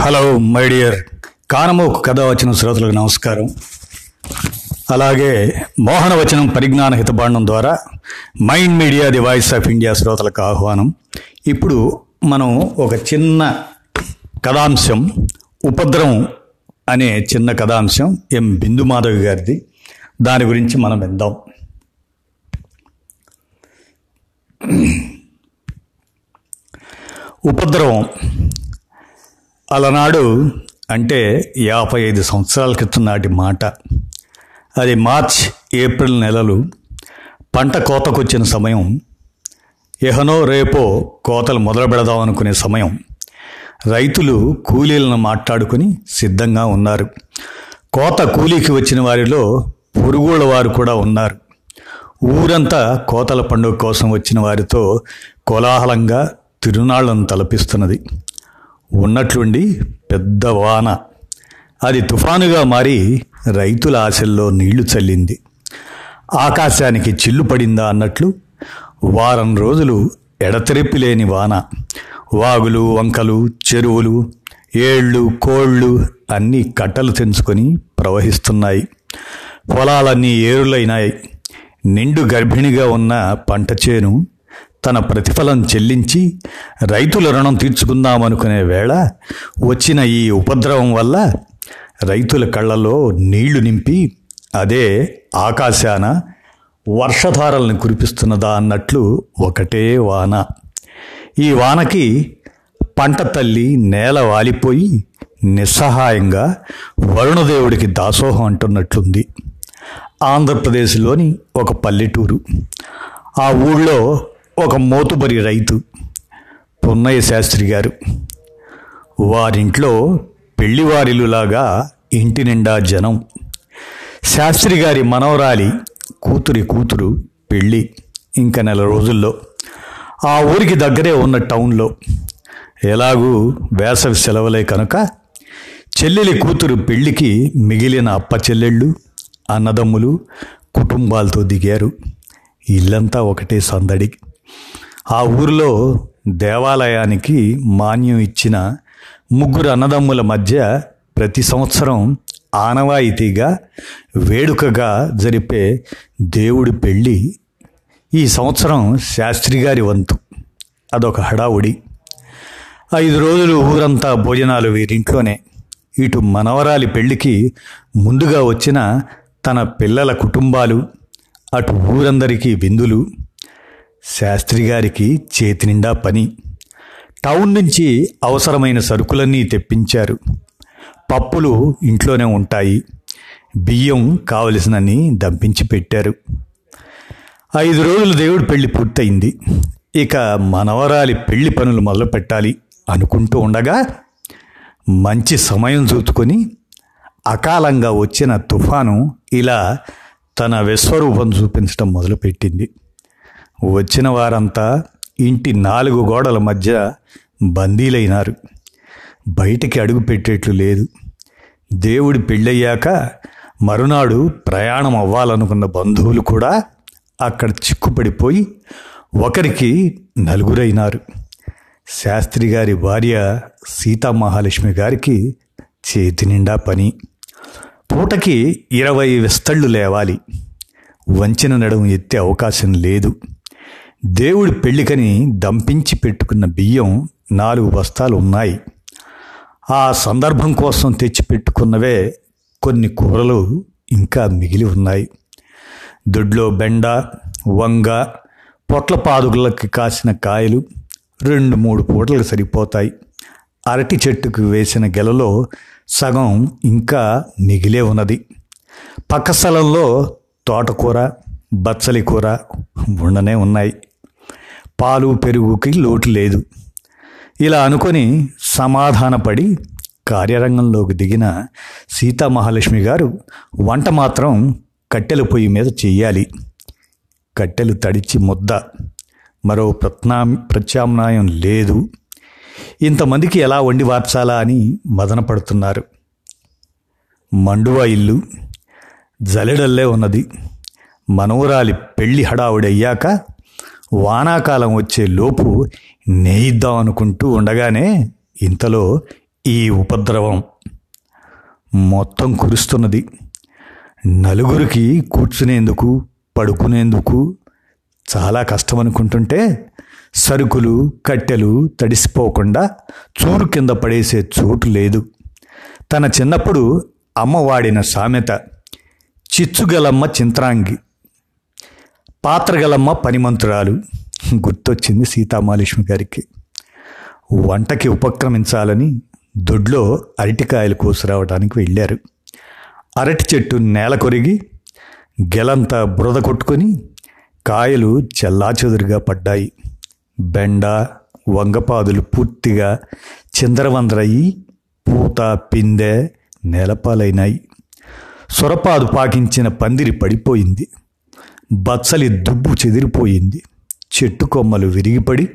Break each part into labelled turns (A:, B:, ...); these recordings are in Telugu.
A: హలో మై డియర్ కానమోకు కథ వచ్చిన శ్రోతలకు నమస్కారం. అలాగే మోహన వచనం పరిజ్ఞాన హితబాండం ద్వారా mind media the voice of India శ్రోతలకు ఆహ్వానం. ఇప్పుడు మనం ఒక చిన్న కథాంశం ఉపద్రవం అనే చిన్న కథాంశం ఎం బిందు మాధవి గారిది. దాని గురించి మనం విందాం. ఉపద్రవం అలనాడు అంటే యాభై ఐదు సంవత్సరాల క్రితం నాటి మాట. అది మార్చ్ ఏప్రిల్ నెలలు పంట కోతకొచ్చిన సమయం. ఎహనో రేపో కోతలు మొదలు పెడదాం అనుకునే సమయం. రైతులు కూలీలను మాట్లాడుకుని సిద్ధంగా ఉన్నారు. కోత కూలీకి వచ్చిన వారిలో పురుగుల వారు కూడా ఉన్నారు. ఊరంతా కోతల పండుగ కోసం వచ్చిన వారితో కోలాహలంగా తిరునాళ్ళను తలపిస్తున్నది. ఉన్నట్లుండి పెద్ద వాన. అది తుఫానుగా మారి రైతుల ఆశల్లో నీళ్ళు చల్లింది. ఆకాశానికి చిల్లు పడిందా అన్నట్లు వారం రోజులు ఎడతెరిపి లేని వాన. వాగులు వంకలు చెరువులు ఏళ్ళు కోళ్ళు అన్నీ కట్టలు తెంచుకొని ప్రవహిస్తున్నాయి. పొలాలన్నీ ఏరులైనాయి. నిండు గర్భిణిగా ఉన్న పంట చేను తన ప్రతిఫలం చెల్లించి రైతుల రుణం తీర్చుకుందామనుకునే వేళ వచ్చిన ఈ ఉపద్రవం వల్ల రైతుల కళ్ళలో నీళ్ళు నింపి అదే ఆకాశాన వర్షధారల్ని కురిపిస్తున్నదా అన్నట్లు ఒకటే వాన. ఈ వానకి పంట తల్లి నేల వాలిపోయి నిస్సహాయంగా వరుణదేవుడికి దాసోహం అంటున్నట్లుంది. ఆంధ్రప్రదేశ్లోని ఒక పల్లెటూరు. ఆ ఊళ్ళో ఒక మోతుబరి రైతు పున్నయ్య శాస్త్రి గారు. వారింట్లో పెళ్ళివారిలులాగా ఇంటి నిండా జనం. శాస్త్రి గారి మనవరాలి కూతురి కూతురు పెళ్ళి ఇంకా నెల రోజుల్లో. ఆ ఊరికి దగ్గరే ఉన్న టౌన్లో. ఎలాగూ వేసవి సెలవులే కనుక చెల్లెలి కూతురు పెళ్ళికి మిగిలిన అప్ప చెల్లెళ్ళు అన్నదమ్ములు కుటుంబాలతో దిగారు. ఇల్లంతా ఒకటే సందడి. ఆ ఊరిలో దేవాలయానికి మాన్యం ఇచ్చిన ముగ్గురు అన్నదమ్ముల మధ్య ప్రతి సంవత్సరం ఆనవాయితీగా వేడుకగా జరిపే దేవుడి పెళ్ళి ఈ సంవత్సరం శాస్త్రి గారి వంతు. అదొక హడావుడి. ఐదు రోజులు ఊరంతా భోజనాలు వీరింట్లోనే. ఇటు మనవరాలి పెళ్ళికి ముందుగా వచ్చిన తన పిల్లల కుటుంబాలు అటు ఊరందరికీ విందులు శాస్త్రి గారికి చేతి నిండా పని. టౌన్ నుంచి అవసరమైన సరుకులన్నీ తెప్పించారు. పప్పులు ఇంట్లోనే ఉంటాయి. బియ్యం కావలసినన్ని దంపించి పెట్టారు. ఐదు రోజులు దేవుడి పెళ్ళి పూర్తయింది. ఇక మనవరాలి పెళ్ళి పనులు మొదలు పెట్టాలి అనుకుంటూ ఉండగా మంచి సమయం చూసుకొని అకాలంగా వచ్చిన తుఫాను ఇలా తన విశ్వరూపం చూపించడం మొదలుపెట్టింది. వచ్చిన వారంతా ఇంటి నాలుగు గోడల మధ్య బందీలైనారు. బయటికి అడుగు పెట్టేట్లు లేదు. దేవుడి పెళ్ళయ్యాక మరునాడు ప్రయాణం అవ్వాలనుకున్న బంధువులు కూడా అక్కడ చిక్కుపడిపోయి ఒకరికి నలుగురైనారు. శాస్త్రి గారి భార్య సీతామహాలక్ష్మి గారికి చేతి నిండా పని. పూటకి ఇరవై విస్తళ్ళు లేవాలి. వంచిన నడుము ఎత్తే అవకాశం లేదు. దేవుడి పెళ్ళికని దంపించి పెట్టుకున్న బియ్యం నాలుగు బస్తాలు ఉన్నాయి ఆ సందర్భం కోసం తెచ్చిపెట్టుకున్నవే కొన్ని కూరలు ఇంకా మిగిలి ఉన్నాయి. దొడ్లో బెండ వంగ పొట్ల పాదుకులకి కాసిన కాయలు రెండు మూడు పూటలకు సరిపోతాయి. అరటి చెట్టుకు వేసిన గెలలో సగం ఇంకా మిగిలే ఉన్నది. పక్క స్థలంలో తోటకూర బచ్చలి కూర ఉండనే ఉన్నాయి. పాలు పెరుగుకి లోటు లేదు. ఇలా అనుకొని సమాధానపడి కార్యరంగంలోకి దిగిన సీతామహాలక్ష్మి గారు వంట మాత్రం కట్టెల పొయ్యి మీద చెయ్యాలి కట్టెలు తడిచి ముద్ద. మరో ప్రత్నా ప్రత్యామ్నాయం లేదు. ఇంతమందికి ఎలా వండి వార్చాలా అని మదన పడుతున్నారు మండువా ఇల్లు జలెడల్లే ఉన్నది. మనోరాలి పెళ్ళి హడావుడయ్యాక వానాకాలం వచ్చే లోపు నేయిద్దాం అనుకుంటూ ఉండగానే ఇంతలో ఈ ఉపద్రవం మొత్తం కురుస్తున్నది. నలుగురికి కూర్చునేందుకు పడుకునేందుకు చాలా కష్టం అనుకుంటుంటే సరుకులు కట్టెలు తడిసిపోకుండా చూరు కింద పడేసే చోటు లేదు. తన చిన్నప్పుడు అమ్మ వాడిన సామెత చిచ్చుగలమ్మ చింత్రాంగి. పాత్రగలమ్మ పనిమంతురాలు. గుర్తొచ్చింది సీతామహాలక్ష్మి గారికి. వంటకి ఉపక్రమించాలని దొడ్లో అరటికాయలు కోసురావడానికి వెళ్ళారు. అరటి చెట్టు నేల కొరిగి గెలంతా బురద కొట్టుకొని కాయలు చెల్లాచెదురుగా పడ్డాయి. బెండ వంగపాదులు పూర్తిగా చిందరవందరయ్యి పూత పిందె నేలపాలైనాయి. సొరపాదు పాకించిన పందిరి పడిపోయింది. బచ్చలి దుబ్బు చెదిరిపోయింది. చెట్టు కొమ్మలు విరిగిపడి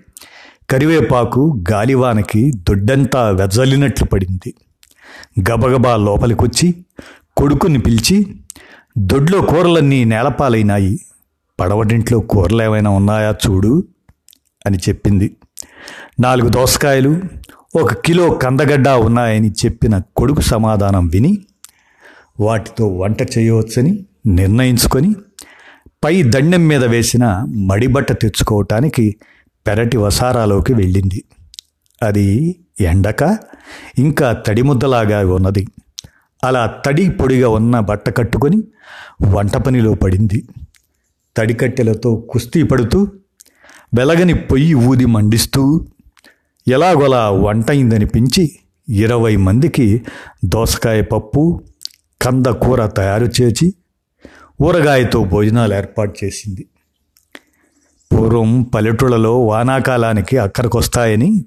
A: కరివేపాకు గాలివానకి దొడ్డంతా వెజలినట్లు పడింది. గబగబా లోపలికొచ్చి కొడుకుని పిలిచి దొడ్లో కూరలన్నీ నేలపాలైనాయి. పడవటింట్లో కూరలు ఏమైనా ఉన్నాయా చూడు అని చెప్పింది. నాలుగు దోసకాయలు ఒక కిలో కందగడ్డ ఉన్నాయని చెప్పిన కొడుకు సమాధానం విని వాటితో వంట చేయవచ్చని నిర్ణయించుకొని పై దండెం మీద వేసిన మడిబట్ట తెచ్చుకోవటానికి పెరటి వసారాలోకి వెళ్ళింది. అది ఎండక ఇంకా తడి ముద్దలాగా ఉన్నది. అలా తడి పొడిగా ఉన్న బట్ట కట్టుకొని వంట పనిలో పడింది. తడి కట్టెలతో కుస్తీ పడుతూ వెలగని పొయ్యి ఊది మండిస్తూ ఎలాగోలా వంటయిందనిపించి ఇరవై మందికి దోసకాయ పప్పు కంద కూర తయారు చేసి ఊరగాయతో భోజనాలు ఏర్పాటు చేసింది. పూర్వం పల్లెటూళ్ళలో వానాకాలానికి అక్కడికొస్తాయని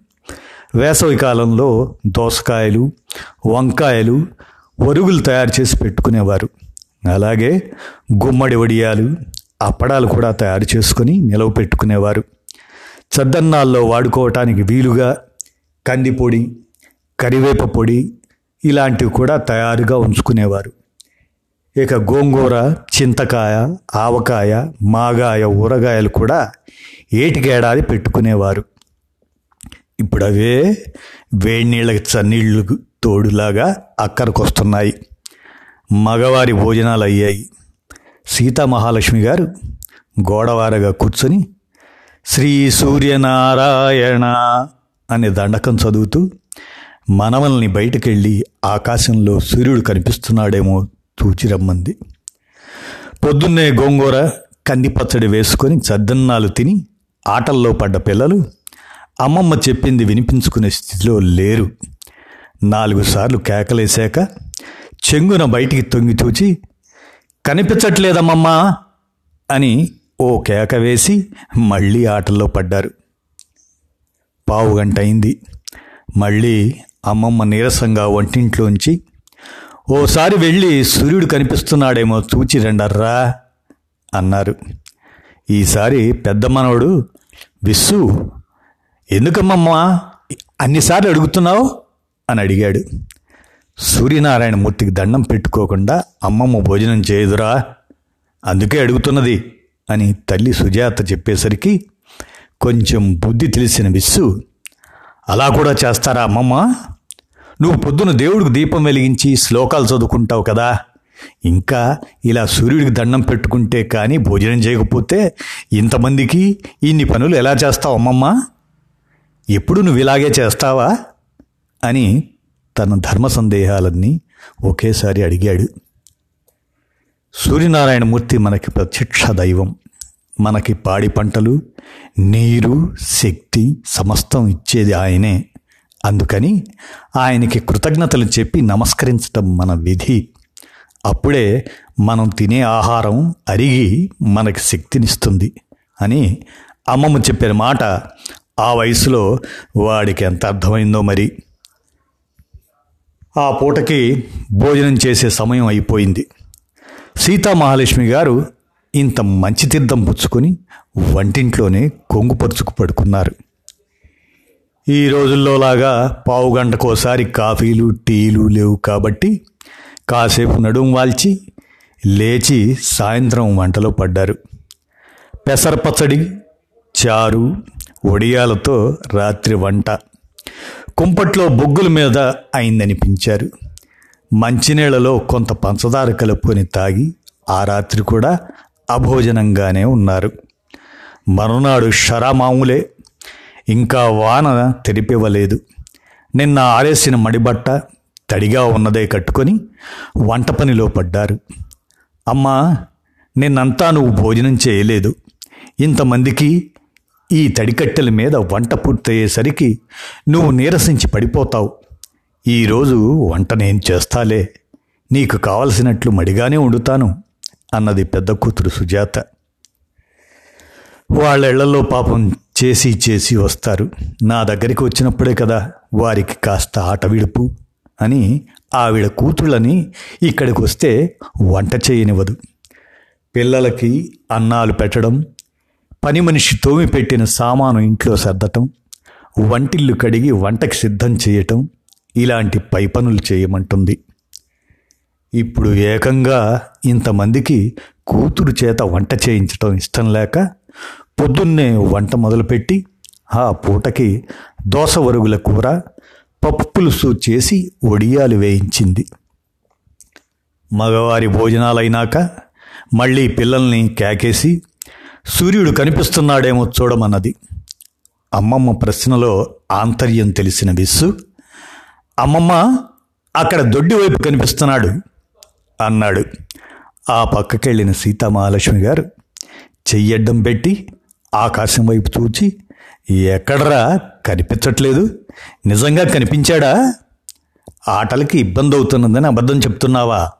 A: వేసవి కాలంలో దోసకాయలు వంకాయలు వరుగులు తయారు చేసి పెట్టుకునేవారు. అలాగే గుమ్మడి వడియాలు అప్పడాలు కూడా తయారు చేసుకొని నిలవ పెట్టుకునేవారు. చద్దన్నాల్లో వాడుకోవటానికి వీలుగా కందిపొడి కరివేప పొడి ఇలాంటివి కూడా తయారుగా ఉంచుకునేవారు. ఇక గోంగూర చింతకాయ ఆవకాయ మాగాయ ఊరగాయలు కూడా ఏటికేడాది పెట్టుకునేవారు. ఇప్పుడు అవే వేడి నీళ్ళకి చన్నీళ్ళు తోడులాగా అక్కడికొస్తున్నాయి మగవారి భోజనాలు అయ్యాయి సీతామహాలక్ష్మి గారు గోడవారగా కూర్చొని శ్రీ సూర్యనారాయణ అనే దండకం చదువుతూ మనవల్ని బయటకెళ్ళి ఆకాశంలో సూర్యుడు కనిపిస్తున్నాడేమో తూచిరమ్మంది. పొద్దున్నే గోంగూర కంది పచ్చడి వేసుకొని చద్దన్నాలు తిని ఆటల్లో పడ్డ పిల్లలు అమ్మమ్మ చెప్పింది వినిపించుకునే స్థితిలో లేరు. నాలుగు సార్లు కేకలేశాక చెంగున బయటికి తొంగి చూచి కనిపించట్లేదమ్మమ్మా అని ఓ కేక వేసి మళ్ళీ ఆటల్లో పడ్డారు. పావు గంట అయింది. మళ్ళీ అమ్మమ్మ నీరసంగా వంటింట్లోంచి ఓసారి వెళ్ళి సూర్యుడు కనిపిస్తున్నాడేమో చూచి రండర్రా అన్నారు. ఈసారి పెద్ద మనవడు విస్సు ఎందుకమ్మమ్మా అన్నిసార్లు అడుగుతున్నావు? అని అడిగాడు. సూర్యనారాయణమూర్తికి దండం పెట్టుకోకుండా అమ్మమ్మ భోజనం చేయదురా అందుకే అడుగుతున్నది అని తల్లి సుజాత చెప్పేసరికి కొంచెం బుద్ధి తెలిసిన విస్సు అలా కూడా చేస్తారా అమ్మమ్మ? నువ్వు పొద్దున దేవుడికి దీపం వెలిగించి శ్లోకాలు చదువుకుంటావు కదా. ఇంకా ఇలా సూర్యుడికి దండం పెట్టుకుంటే కానీ భోజనం చేయకపోతే ఇంతమందికి ఇన్ని పనులు ఎలా చేస్తావు అమ్మమ్మ? ఎప్పుడు నువ్వు ఇలాగే చేస్తావా? అని తన ధర్మ సందేహాలన్నీ ఒకేసారి అడిగాడు. సూర్యనారాయణమూర్తి మనకి ప్రత్యక్ష దైవం. మనకి పాడి పంటలు నీరు శక్తి సమస్తం ఇచ్చేది ఆయనే. అందుకని ఆయనకి కృతజ్ఞతలు చెప్పి నమస్కరించటం మన విధి. అప్పుడే మనం తినే ఆహారం అరిగి మనకి శక్తినిస్తుంది అని అమ్మమ్మ చెప్పిన మాట ఆ వయసులో వాడికి ఎంత అర్థమైందో మరి. ఆ పూటకి భోజనం చేసే సమయం అయిపోయింది. సీతామహాలక్ష్మి గారు ఇంత మంచి తీర్థం పుచ్చుకొని వంటింట్లోనే కొంగుపరుచుకు పడుకున్నారు. ఈ రోజుల్లో లాగా పావు గంటకోసారి కాఫీలు టీలు లేవు కాబట్టి కాసేపు నడుము వాల్చి లేచి సాయంత్రం వంటలో పడ్డారు. పెసరపచ్చడి చారు వడియాలతో రాత్రి వంట కుంపట్లో బొగ్గుల మీద అయిందనిపించారు. మంచినీళ్ళలో కొంత పంచదార కలుపుకొని తాగి ఆ రాత్రి కూడా అభోజనంగానే ఉన్నారు. మరునాడు షరామాములే ఇంకా వాన తెరిపివ్వలేదు. నిన్న ఆరేసిన మడిబట్ట తడిగా ఉన్నదే కట్టుకొని వంట పనిలో పడ్డారు. అమ్మా నిన్నంతా నువ్వు భోజనం చేయలేదు. ఇంతమందికి ఈ తడికట్టెల మీద వంట పూర్తయ్యేసరికి నువ్వు నీరసించి పడిపోతావు. ఈరోజు వంట నేను చేస్తాలే. నీకు కావలసినట్లు మడిగానే వండుతాను అన్నది పెద్ద కూతురు సుజాత. వాళ్ళ ఇళ్ళలో పాపం చేసి చేసి వస్తారు. నా దగ్గరికి వచ్చినప్పుడే కదా వారికి కాస్త ఆట విడుపు అని ఆవిడ కూతుళ్ళని ఇక్కడికి వస్తే వంట చేయనివ్వదు. పిల్లలకి అన్నాలు పెట్టడం పని మనిషి తోమి పెట్టిన సామాను ఇంట్లో సర్దటం వంటిల్లు కడిగి వంటకి సిద్ధం చేయటం ఇలాంటి పై పనులు చేయమంటుంది. ఇప్పుడు ఏకంగా ఇంతమందికి కూతురు చేత వంట చేయించటం ఇష్టం లేక పొద్దున్నే వంట మొదలుపెట్టి ఆ పూటకి దోస వరుగుల కూర పప్పు పులుసు చేసి ఒడియాలు వేయించింది. మగవారి భోజనాలైనాక మళ్ళీ పిల్లల్ని కేకేసి సూర్యుడు కనిపిస్తున్నాడేమో చూడమన్నది. అమ్మమ్మ ప్రశ్నలో ఆంతర్యం తెలిసిన విస్సు అమ్మమ్మ అక్కడ దొడ్డి వైపు కనిపిస్తున్నాడు అన్నాడు. ఆ పక్కకెళ్ళిన సీతామహాలక్ష్మి గారు చెయ్యడ్డం పెట్టి ఆకాశం వైపు చూచి ఎక్కడరా కనిపించట్లేదు. నిజంగా కనిపించాడా? ఆటలకి ఇబ్బంది అవుతున్నదని అబద్ధం చెప్తున్నావా?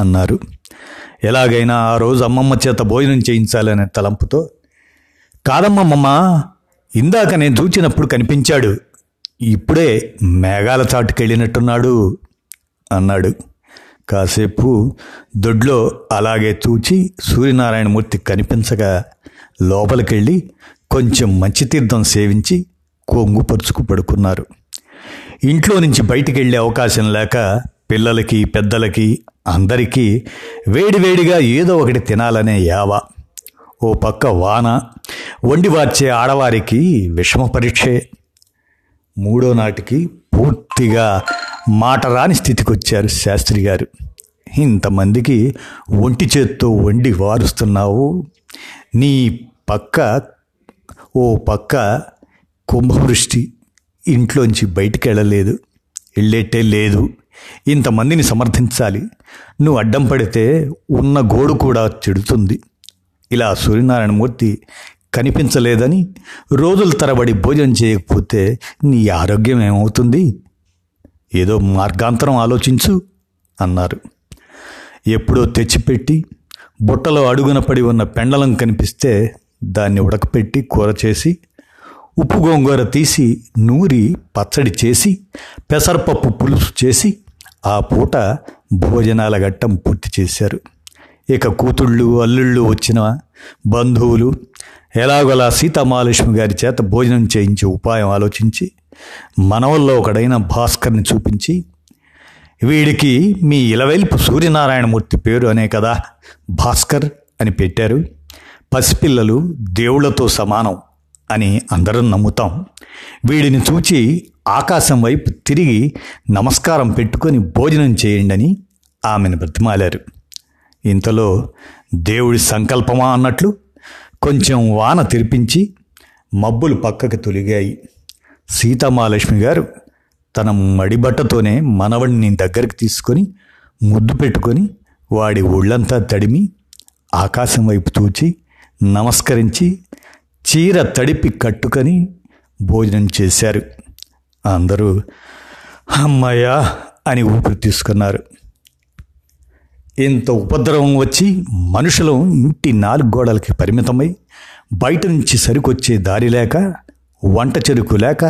A: అన్నారు. ఎలాగైనా ఆ రోజు అమ్మమ్మ చేత భోజనం చేయించాలనే తలంపుతో. కాదమ్మమ్మ ఇందాక నేను చూచినప్పుడు కనిపించాడు. ఇప్పుడే మేఘాల చాటుకెళ్ళినట్టున్నాడు అన్నాడు. కాసేపు దొడ్లో అలాగే చూచి సూర్యనారాయణమూర్తి కనిపించగా లోపలికెళ్ళి కొంచెం మంచి తీర్థం సేవించి కొంగుపరుచుకు పడుకున్నారు. ఇంట్లో నుంచి బయటికెళ్ళే అవకాశం లేక పిల్లలకి పెద్దలకి అందరికీ వేడివేడిగా ఏదో ఒకటి తినాలనే యావ. ఓ పక్క వాన వండి వార్చే ఆడవారికి విషమ పరీక్షే. మూడో నాటికి పూర్తిగా మాట రాని స్థితికి వచ్చారు శాస్త్రి గారు. ఇంతమందికి ఒంటి చేత్తో వండి వారుస్తున్నావు నీ పక్క ఓ పక్క కుంభవృష్టి ఇంట్లోంచి బయటికి వెళ్ళలేదు వెళ్ళేట్టే లేదు. ఇంతమందిని సమర్థించాలి. నువ్వు అడ్డం పడితే ఉన్న గోడు కూడా చెడుతుంది ఇలా సూర్యనారాయణమూర్తి కనిపించలేదని రోజుల తరబడి భోజనం చేయకపోతే నీ ఆరోగ్యం ఏమవుతుంది? ఏదో మార్గాంతరం ఆలోచించు అన్నారు. ఎప్పుడో తెచ్చిపెట్టి బుట్టలో అడుగున పడి ఉన్న పెండలం కనిపిస్తే దాన్ని ఉడకపెట్టి కూర చేసి ఉప్పు గోంగూర తీసి నూరి పచ్చడి చేసి పెసరపప్పు పులుసు చేసి ఆ పూట భోజనాల ఘట్టం పూర్తి చేశారు. ఇక కూతుళ్ళు అల్లుళ్ళు వచ్చిన బంధువులు ఎలాగోలా సీతామహాలక్ష్మి గారి చేత భోజనం చేయించే ఉపాయం ఆలోచించి మనవల్లో ఒకడైన భాస్కర్ని చూపించి వీడికి మీ ఇలవెల్పు సూర్యనారాయణమూర్తి పేరు అనే కదా భాస్కర్ అని పెట్టారు. పసిపిల్లలు దేవుళ్ళతో సమానం అని అందరం నమ్ముతాం. వీడిని చూచి ఆకాశం వైపు తిరిగి నమస్కారం పెట్టుకొని భోజనం చేయండి అని ఆమెను బ్రతిమాలారు. ఇంతలో దేవుడి సంకల్పమా అన్నట్లు కొంచెం వాన తెరిపించి మబ్బులు పక్కకు తొలిగాయి. సీతామహాలక్ష్మి గారు తన మడిబట్టతోనే మనవడిని దగ్గరికి తీసుకొని ముద్దు పెట్టుకొని వాడి ఒళ్ళంతా తడిమి ఆకాశం వైపు తూచి నమస్కరించి చీర తడిపి కట్టుకొని భోజనం చేశారు. అందరూ అమ్మయ్యా అని ఊపిరి తీసుకున్నారు. ఇంత ఉపద్రవం వచ్చి మనుషులు ఇంటి నాలుగు గోడలకి పరిమితమై బయట నుంచి సరికొచ్చే దారి లేక వంట చెరుకు లేక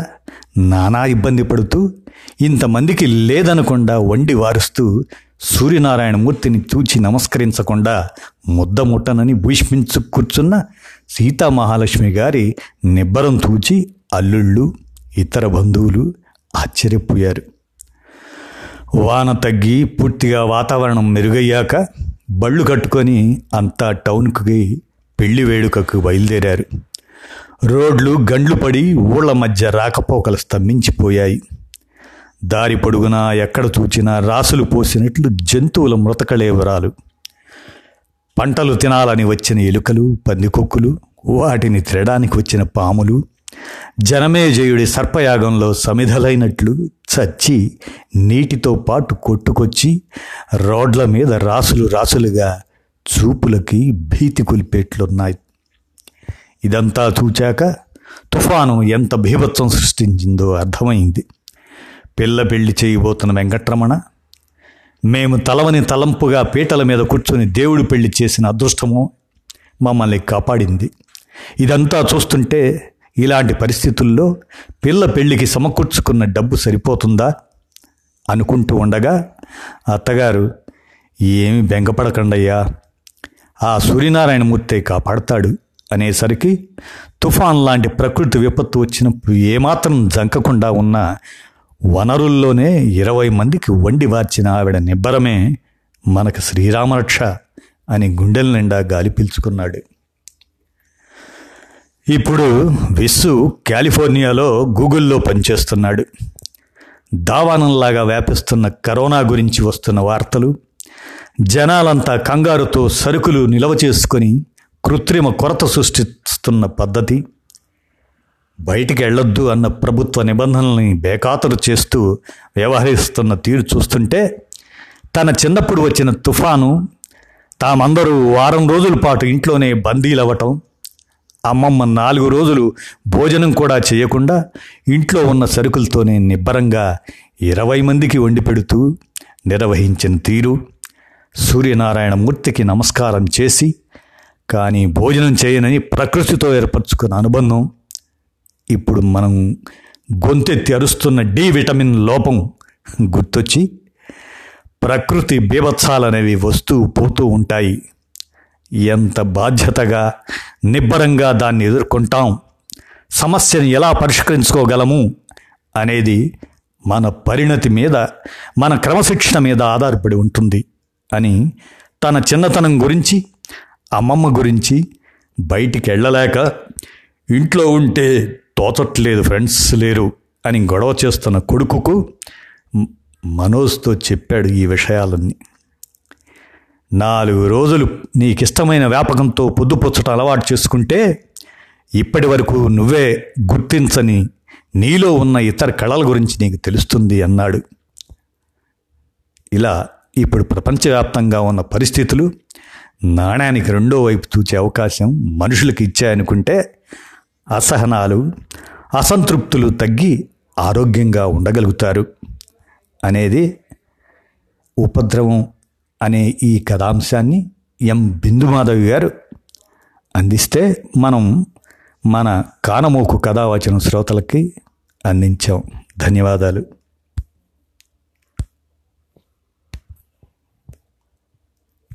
A: నానా ఇబ్బంది పడుతూ ఇంతమందికి లేదనకుండా వండి వారుస్తూ సూర్యనారాయణమూర్తిని చూచి నమస్కరించకుండా ముద్ద ముట్టనని భూష్మించు కూర్చున్న సీతామహాలక్ష్మి గారి నిబ్బరం తూచి అల్లుళ్ళు ఇతర బంధువులు ఆశ్చర్యపోయారు. వాన తగ్గి పూర్తిగా వాతావరణం మెరుగయ్యాక బళ్ళు కట్టుకొని అంతా టౌన్కి పెళ్ళి వేడుకకు బయలుదేరారు. రోడ్లు గండ్లు పడి ఊళ్ళ మధ్య రాకపోకలు స్తంభించిపోయాయి. దారి పొడుగునా ఎక్కడ చూచినా రాసులు పోసినట్లు జంతువుల మృతకళేవరాలు పంటలు తినాలని వచ్చిన ఎలుకలు పందికొక్కులు వాటిని తినడానికి వచ్చిన పాములు జనమేజయుడి సర్పయాగంలో సమిధలైనట్లు చచ్చి నీటితో పాటు కొట్టుకొచ్చి రోడ్ల మీద రాసులు రాసులుగా చూపులకి భీతి కొలిపేట్లున్నాయి. ఇదంతా చూచాక తుఫాను ఎంత భీభత్సం సృష్టించిందో అర్థమైంది. పిల్ల పెళ్ళి చేయబోతున్న వెంకట్రమణ మేము తలవని తలంపుగా పీటల మీద కూర్చొని దేవుడు పెళ్ళి చేసిన అదృష్టము మమ్మల్ని కాపాడింది. ఇదంతా చూస్తుంటే ఇలాంటి పరిస్థితుల్లో పిల్ల పెళ్ళికి సమకూర్చుకున్న డబ్బు సరిపోతుందా అనుకుంటూ ఉండగా అత్తగారు ఏమి బెంగపడకండయ్యా ఆ సూర్యనారాయణమూర్తి కాపాడతాడు అనేసరికి తుఫాన్ లాంటి ప్రకృతి విపత్తు వచ్చినప్పుడు ఏమాత్రం జంకకుండా ఉన్న వనరుల్లోనే ఇరవై మందికి వండి వార్చిన ఆవిడ నిబ్బరమే మనకు శ్రీరామరక్ష అని గుండెల నిండా గాలి పీల్చుకున్నాడు. ఇప్పుడు విస్సు కాలిఫోర్నియాలో గూగుల్లో పనిచేస్తున్నాడు. దావానంలాగా వ్యాపిస్తున్న కరోనా గురించి వస్తున్న వార్తలు జనాలంతా కంగారుతో సరుకులు నిల్వ చేసుకొని కృత్రిమ కొరత సృష్టిస్తున్న పద్ధతి బయటికి వెళ్ళొద్దు అన్న ప్రభుత్వ నిబంధనల్ని బేఖాతరు చేస్తూ వ్యవహరిస్తున్న తీరు చూస్తుంటే తన చిన్నప్పుడు వచ్చిన తుఫాను తామందరూ వారం రోజుల పాటు ఇంట్లోనే బందీలవ్వటం అమ్మమ్మ నాలుగు రోజులు భోజనం కూడా చేయకుండా ఇంట్లో ఉన్న సరుకులతోనే నిబ్బరంగా ఇరవై మందికి వండి పెడుతూ నిర్వహించిన తీరు. సూర్యనారాయణ మూర్తికి నమస్కారం చేసి కానీ భోజనం చేయనని ప్రకృతితో ఏర్పరచుకున్న అనుబంధం ఇప్పుడు మనం గొంతెత్తి అరుస్తున్న డి విటమిన్ లోపం గుర్తొచ్చి ప్రకృతి బీభత్సాలనేవి వస్తూ పోతూ ఉంటాయి. ఎంత బాధ్యతగా నిబ్బరంగా దాన్ని ఎదుర్కొంటాం సమస్యను ఎలా పరిష్కరించుకోగలము అనేది మన పరిణతి మీద మన క్రమశిక్షణ మీద ఆధారపడి ఉంటుంది అని తన చిన్నతనం గురించి అమ్మమ్మ గురించి బయటికి వెళ్ళలేక ఇంట్లో ఉంటే తోచట్లేదు ఫ్రెండ్స్ లేరు అని గొడవ చేస్తున్న కొడుకుకు మనోజ్తో చెప్పాడు ఈ విషయాలన్నీ. నాలుగు రోజులు నీకిష్టమైన వ్యాపకంతో పొద్దుపుచ్చటం అలవాటు చేసుకుంటే ఇప్పటి వరకు నువ్వే గుర్తించని నీలో ఉన్న ఇతర కళల గురించి నీకు తెలుస్తుంది అన్నాడు. ఇలా ఇప్పుడు ప్రపంచవ్యాప్తంగా ఉన్న పరిస్థితులు నాణ్యానికి రెండో వైపు చూచే అవకాశం మనుషులకు ఇచ్చాయనుకుంటే అసహనాలు అసంతృప్తులు తగ్గి ఆరోగ్యంగా ఉండగలుగుతారు అనేది ఉపద్రవం అనే ఈ కథాంశాన్ని ఎం. బిందుమాధవి గారు అందిస్తే మనం మన కానమోకు కథావచన శ్రోతలకి అందించాం. ధన్యవాదాలు.